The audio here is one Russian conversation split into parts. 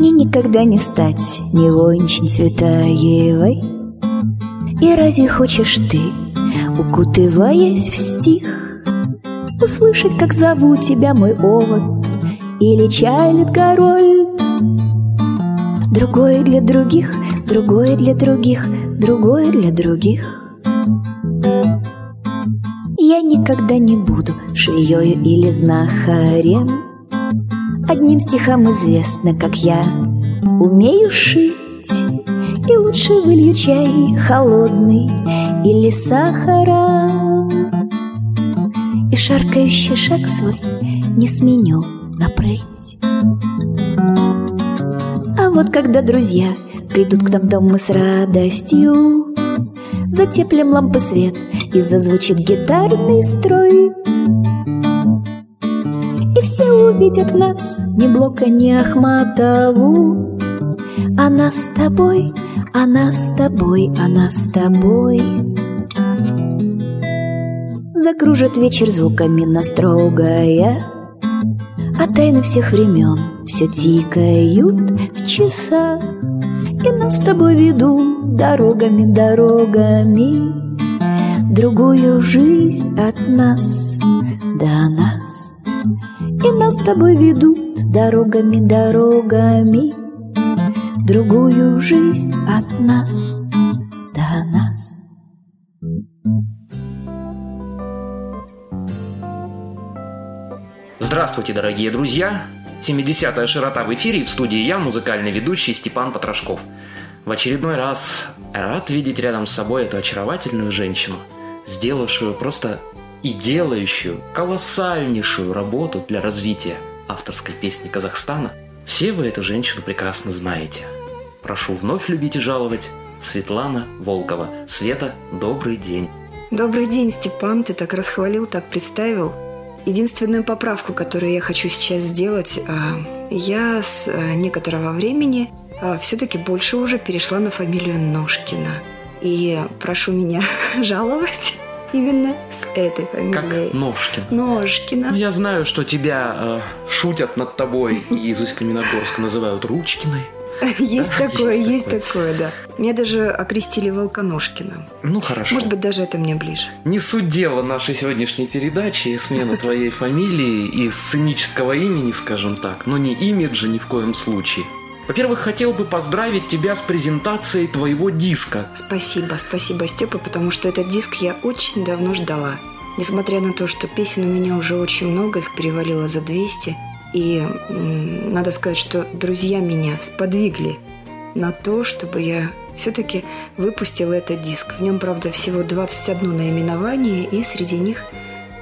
Мне никогда не стать ни Вончин Цветаевой. И разве хочешь ты, укутываясь в стих Услышать, как зовут тебя мой овод Или Чайлет Гарольд? Другое для других, другое для других, другое для других. Я никогда не буду швеёю или знахарем Одним стихом известно, как я. Умею шить И лучше вылью чай холодный или сахара. И шаркающий шаг свой не сменю на прыть. А вот когда друзья придут к нам дом мы с радостью Затеплим лампы свет и зазвучит гитарный строй все увидят в нас ни Блока, ни Ахматову. Она с тобой, она с тобой, она с тобой. Закружит вечер звуками настрогая А тайны всех времен все тикают в часах И нас с тобой ведут дорогами, дорогами. Другую жизнь от нас до нас и нас с тобой ведут дорогами, дорогами Другую жизнь от нас до нас Здравствуйте, дорогие друзья! 70-я широта в эфире, в студии я, музыкальный ведущий Степан Потрошков. В очередной раз рад видеть рядом с собой эту очаровательную женщину, сделавшую просто и делающую колоссальнейшую работу для развития авторской песни Казахстана, все вы эту женщину прекрасно знаете. Прошу вновь любить и жаловать Светлана Волкова. Света, добрый день. Добрый день, Степан. Ты так расхвалил, так представил. Единственную поправку, которую я хочу сейчас сделать, а, я с а, некоторого времени а, все-таки больше уже перешла на фамилию Ножкина. И прошу меня жаловать именно с этой фамилией. Как Ножкин. Ножкина. Ну, я знаю, что тебя э, шутят над тобой и из Усть-Каменогорска называют Ручкиной. Есть такое, есть такое, да. Меня даже окрестили Волконожкина. Ну, хорошо. Может быть, даже это мне ближе. Не суть дела нашей сегодняшней передачи, смена твоей фамилии и сценического имени, скажем так, но не имиджа ни в коем случае. Во-первых, хотел бы поздравить тебя с презентацией твоего диска. Спасибо, спасибо, Степа, потому что этот диск я очень давно ждала. Несмотря на то, что песен у меня уже очень много, их перевалило за 200, и надо сказать, что друзья меня сподвигли на то, чтобы я все-таки выпустила этот диск. В нем, правда, всего 21 наименование, и среди них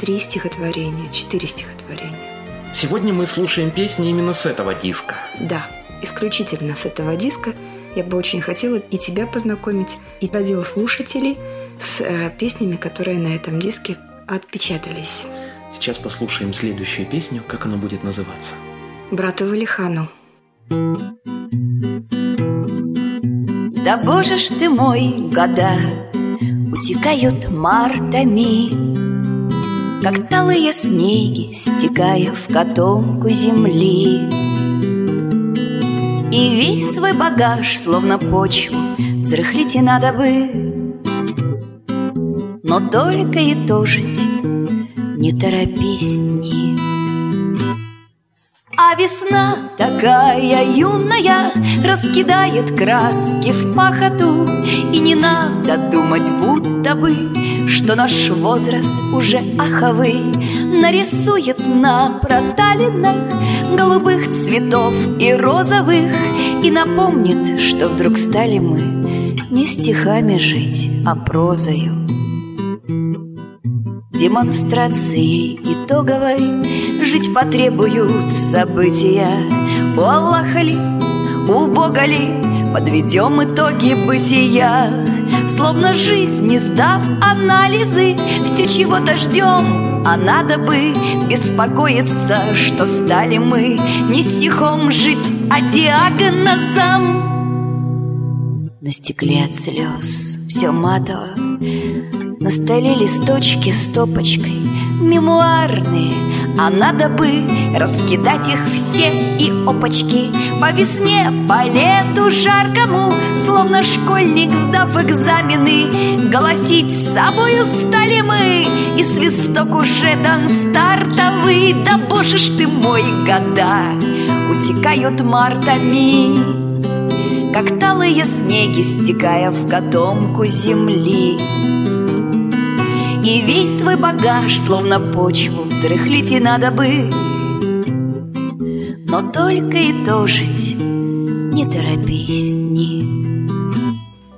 три стихотворения, четыре стихотворения. Сегодня мы слушаем песни именно с этого диска. Да исключительно с этого диска. Я бы очень хотела и тебя познакомить, и радиослушателей с э, песнями, которые на этом диске отпечатались. Сейчас послушаем следующую песню, как она будет называться. «Брату Валихану». Да боже ж ты мой, года утекают мартами, Как талые снеги, стекая в котомку земли. И весь свой багаж, словно почву, взрыхлить и надо бы. Но только и тожить не торопись дни А весна такая юная Раскидает краски в пахоту И не надо думать, будто бы Что наш возраст уже аховый Нарисует на проталинах голубых цветов и розовых И напомнит, что вдруг стали мы не стихами жить, а прозою. Демонстрацией итоговой Жить потребуют события. У Аллаха ли, у Бога ли Подведем итоги бытия Словно жизнь, не сдав анализы Все чего-то ждем, а надо бы Беспокоиться, что стали мы Не стихом жить, а диагнозом. На стекле от слез все матово. На столе листочки стопочкой Мемуарные, А надо бы раскидать их все и опачки. По весне, по лету жаркому Словно школьник, сдав экзамены. Голосить с собою стали мы И свисток уже дан стартовый Да боже ж ты мой, года! Утекают мартами как талые снеги, стекая в котомку земли. И весь свой багаж, словно почву, взрыхлить и надо бы Но только и тожить, не торопись дни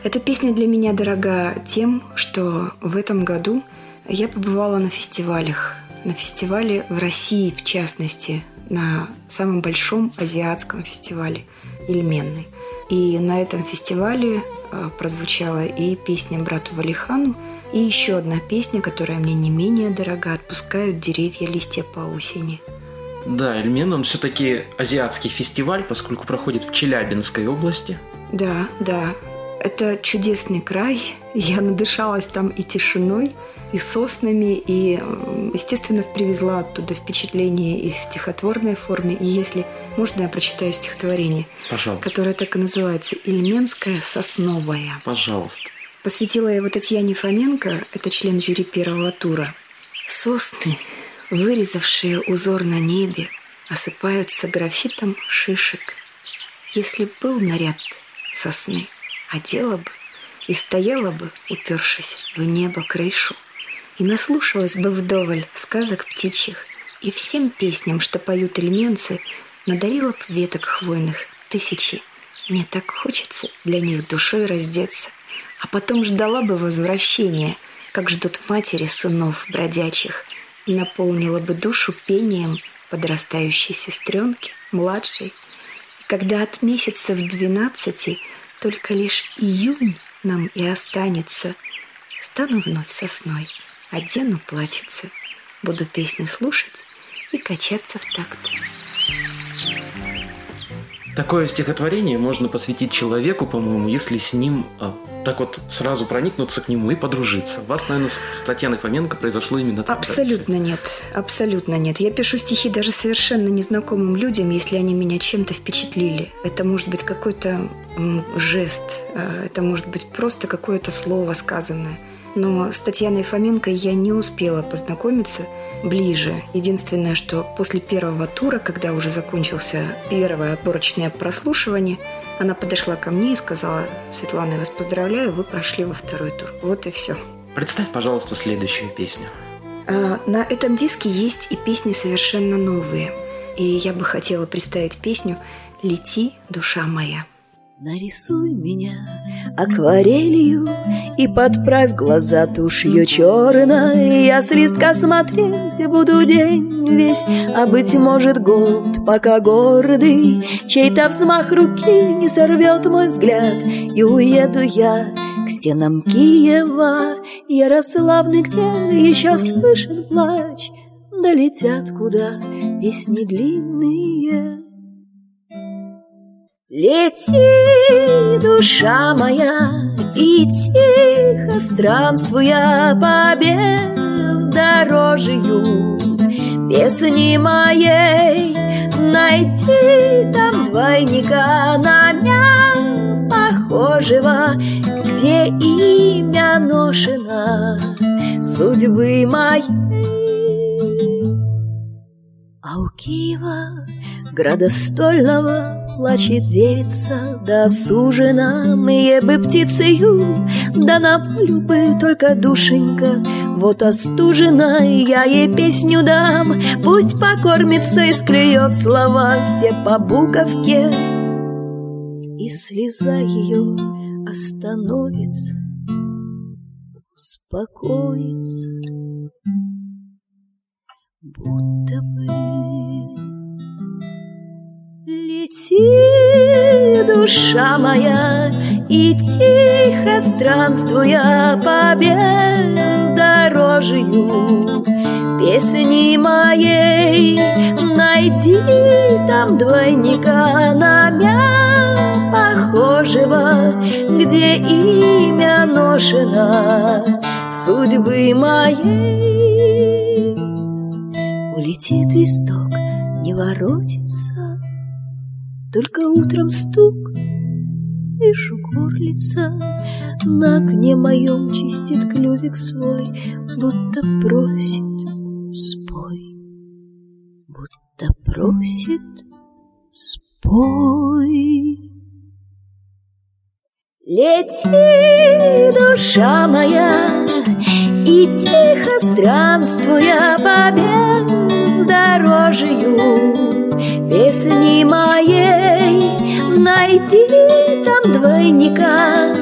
Эта песня для меня дорога тем, что в этом году я побывала на фестивалях. На фестивале в России, в частности, на самом большом азиатском фестивале Ильменный. И на этом фестивале а, прозвучала и песня брату Валихану, и еще одна песня, которая мне не менее дорога «Отпускают деревья листья по осени». Да, Эльмен, он все-таки азиатский фестиваль, поскольку проходит в Челябинской области. Да, да. Это чудесный край. Я надышалась там и тишиной, и соснами, и, естественно, привезла оттуда впечатление и в стихотворной форме. И если можно, я прочитаю стихотворение, Пожалуйста. которое так и называется «Ильменская сосновая». Пожалуйста. Посвятила его Татьяне Фоменко, это член жюри первого тура. Сосны, вырезавшие узор на небе, осыпаются графитом шишек. Если б был наряд сосны, одела бы и стояла бы, упершись в небо крышу, и наслушалась бы вдоволь сказок птичьих, и всем песням, что поют эльменцы, надарила б веток хвойных тысячи. Мне так хочется для них душой раздеться — а потом ждала бы возвращения, как ждут матери сынов бродячих, и наполнила бы душу пением подрастающей сестренки, младшей. И когда от месяца в двенадцати только лишь июнь нам и останется, стану вновь сосной, одену платьице, буду песни слушать и качаться в такт. Такое стихотворение можно посвятить человеку, по-моему, если с ним а, так вот сразу проникнуться к нему и подружиться. У вас, наверное, с Татьяной Фоменко произошло именно так. Абсолютно нет. Абсолютно нет. Я пишу стихи даже совершенно незнакомым людям, если они меня чем-то впечатлили. Это может быть какой-то жест, а, это может быть просто какое-то слово сказанное. Но с Татьяной Фоменко я не успела познакомиться ближе. Единственное, что после первого тура, когда уже закончился первое отборочное прослушивание, она подошла ко мне и сказала, Светлана, я вас поздравляю, вы прошли во второй тур. Вот и все. Представь, пожалуйста, следующую песню. А, на этом диске есть и песни совершенно новые. И я бы хотела представить песню «Лети, душа моя». Нарисуй меня акварелью И подправь глаза тушью черной. Я с листка смотреть буду день весь А быть может год, пока гордый Чей-то взмах руки не сорвет мой взгляд. И уеду я к стенам Киева Ярославны, где еще слышен плач. Долетят куда песни длинные Лети, душа моя, и тихо странствуя по бездорожью Песни моей. Найти там двойника на мя похожего Где имя ношено судьбы моей. А у Киева, градостольного, Плачет девица, да сужена Мне бы птицею, да на волю бы только душенька Вот остужена, я ей песню дам. Пусть покормится и склюет слова все по буковке. И слеза ее остановится, успокоится. Будто бы Лети, душа моя, и тихо странствуя по бездорожью. Песни моей найди там двойника на мя похожего Где имя ношено судьбы моей. Улетит листок, не воротится, Только утром стук, вижу горлица, На окне моем чистит клювик свой, Будто просит, спой, Будто просит, спой. Лети, душа моя, и тихо странствуя по бездорожью Песни моей найди там двойника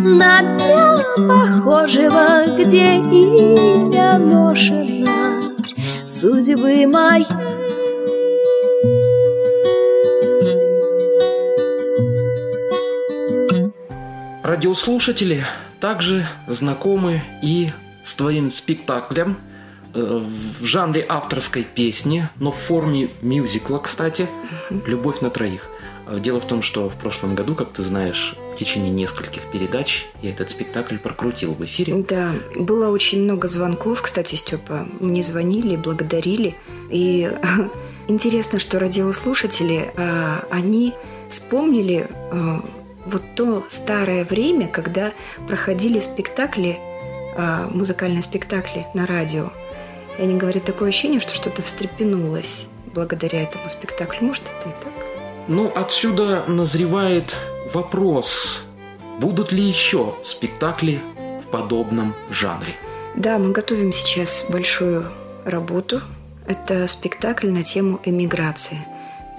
На меня похожего, где имя ношено Судьбы моей. Радиослушатели также знакомы и с твоим спектаклем в жанре авторской песни, но в форме мюзикла, кстати, «Любовь на троих». Э, дело в том, что в прошлом году, как ты знаешь, в течение нескольких передач я этот спектакль прокрутил в эфире. Да, было очень много звонков, кстати, Степа. Мне звонили, благодарили. И интересно, что радиослушатели, э, они вспомнили вот то старое время, когда проходили спектакли музыкальные спектакли на радио. И они говорят, такое ощущение, что что-то встрепенулось благодаря этому спектаклю. Может, это и так? Ну, отсюда назревает вопрос, будут ли еще спектакли в подобном жанре? Да, мы готовим сейчас большую работу. Это спектакль на тему эмиграции.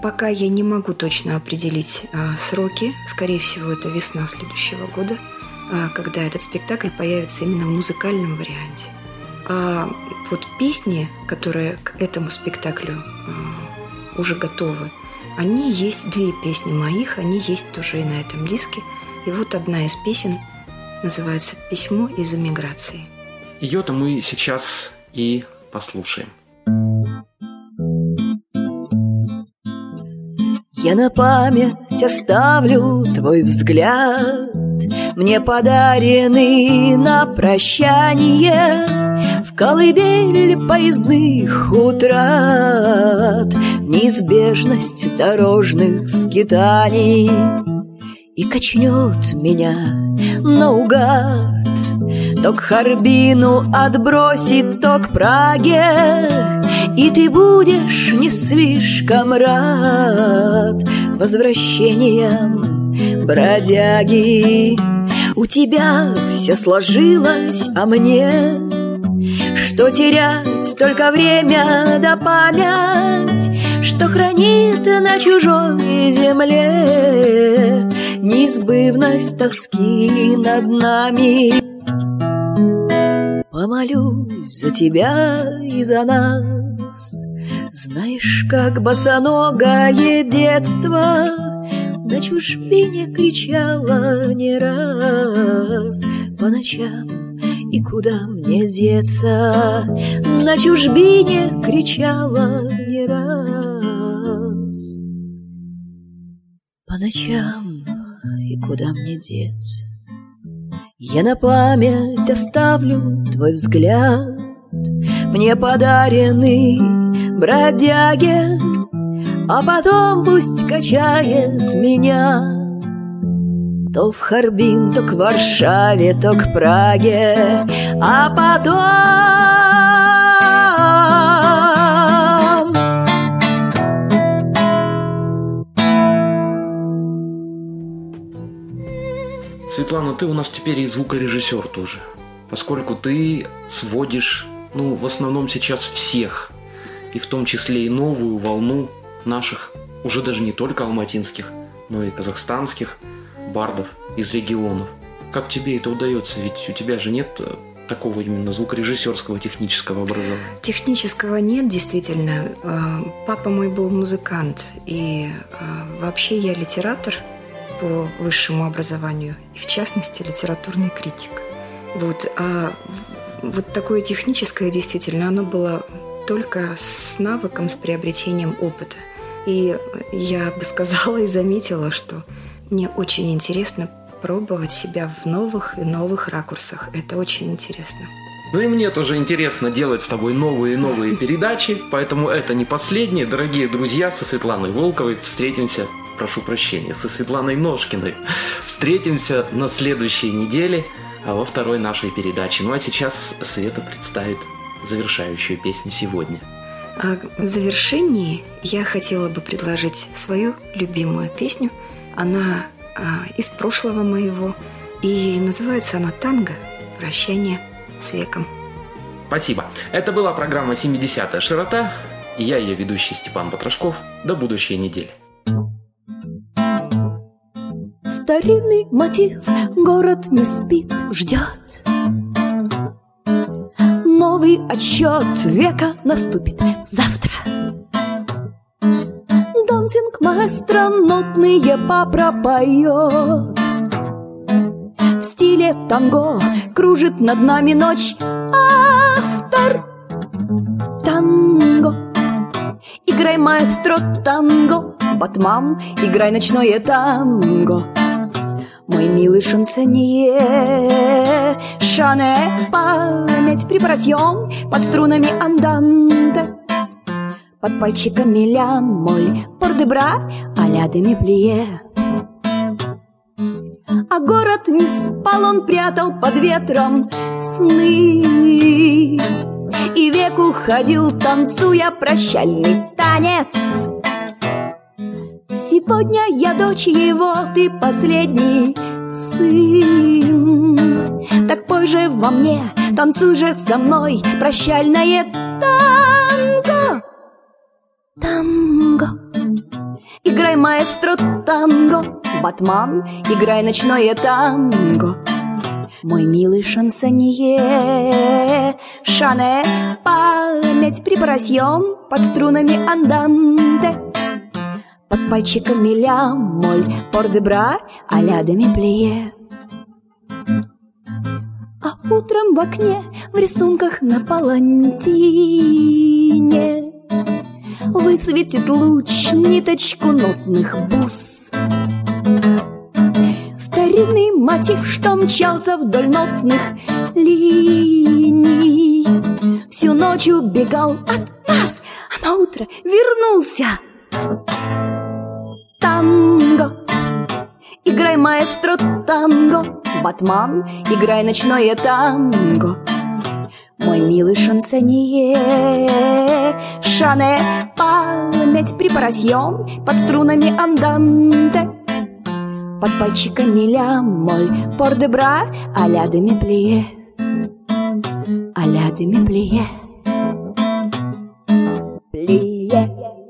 Пока я не могу точно определить а, сроки, скорее всего, это весна следующего года – а, когда этот спектакль появится именно в музыкальном варианте. А вот песни, которые к этому спектаклю а, уже готовы, они есть, две песни моих, они есть тоже и на этом диске. И вот одна из песен называется «Письмо из эмиграции». Ее-то мы сейчас и послушаем. Я на память оставлю твой взгляд мне подарены на прощание В колыбель поездных утрат Неизбежность дорожных скитаний. И качнет меня наугад То к Харбину отбросит, то к Праге И ты будешь не слишком рад Возвращением бродяги У тебя все сложилось, а мне? Что терять, только время да память Что хранит на чужой земле Неизбывность тоски над нами. Помолюсь за тебя и за нас. Знаешь, как босоногое детство на чужбине кричала не раз По ночам. И куда мне деться? На чужбине кричала не раз По ночам. И куда мне деться? Я на память оставлю твой взгляд. Мне подаренный бродяге а потом пусть качает меня. То в Харбин, то к Варшаве, то к Праге. А потом Светлана, ты у нас теперь и звукорежиссер тоже, поскольку ты сводишь, ну, в основном сейчас всех, и в том числе и новую волну наших, уже даже не только алматинских, но и казахстанских бардов из регионов. Как тебе это удается? Ведь у тебя же нет э, такого именно звукорежиссерского технического образования? Технического нет, действительно. Э, папа мой был музыкант, и э, вообще я литератор по высшему образованию, и в частности литературный критик. Вот, а вот такое техническое действительно, оно было только с навыком, с приобретением опыта – и я бы сказала и заметила, что мне очень интересно пробовать себя в новых и новых ракурсах. Это очень интересно. Ну и мне тоже интересно делать с тобой новые и новые передачи, поэтому это не последнее. Дорогие друзья, со Светланой Волковой встретимся, прошу прощения, со Светланой Ножкиной. Встретимся на следующей неделе, а во второй нашей передаче. Ну а сейчас Света представит завершающую песню сегодня. А в завершении я хотела бы предложить свою любимую песню. Она а, из прошлого моего, и называется она «Танго. Прощание с веком». Спасибо. Это была программа «70-я широта». Я ее ведущий Степан Потрошков. До будущей недели. Старинный мотив, город не спит, ждет Новый отсчет века наступит. Завтра. Дансинг маэстро нотные папра поет В стиле танго кружит над нами ночь Автор. Танго. Играй, маэстро, танго. Батман, играй ночное танго Мой милый шансонье. Шане память припасен Под струнами анданте. Под пальчиками ля моль Пордебра, а-ля де плие. А город не спал, он прятал под ветром сны. И век уходил, танцуя прощальный танец Сегодня я дочь его, ты последний сын. Так пой же во мне, танцуй же со мной Прощальное танго. Танго. Играй, маэстро, танго. Батман, играй ночное танго. Мой милый шансонье. Шане память припоросьем Под струнами анданте Под пальчиками ля моль Пор-де-бра, а-ля плие А утром в окне В рисунках на палантине Высветит луч ниточку нотных бус. Старинный мотив, что мчался вдоль нотных линий. Всю ночь убегал от нас, а на утро вернулся танго. Играй, маэстро, танго. Батман, играй ночное танго. Мой милый шансонье. Шане, память препарасьон Под струнами анданте. Под пальчиками ля моль Пор де бра, а-ля де меплие А-ля де меплие Плие, плие.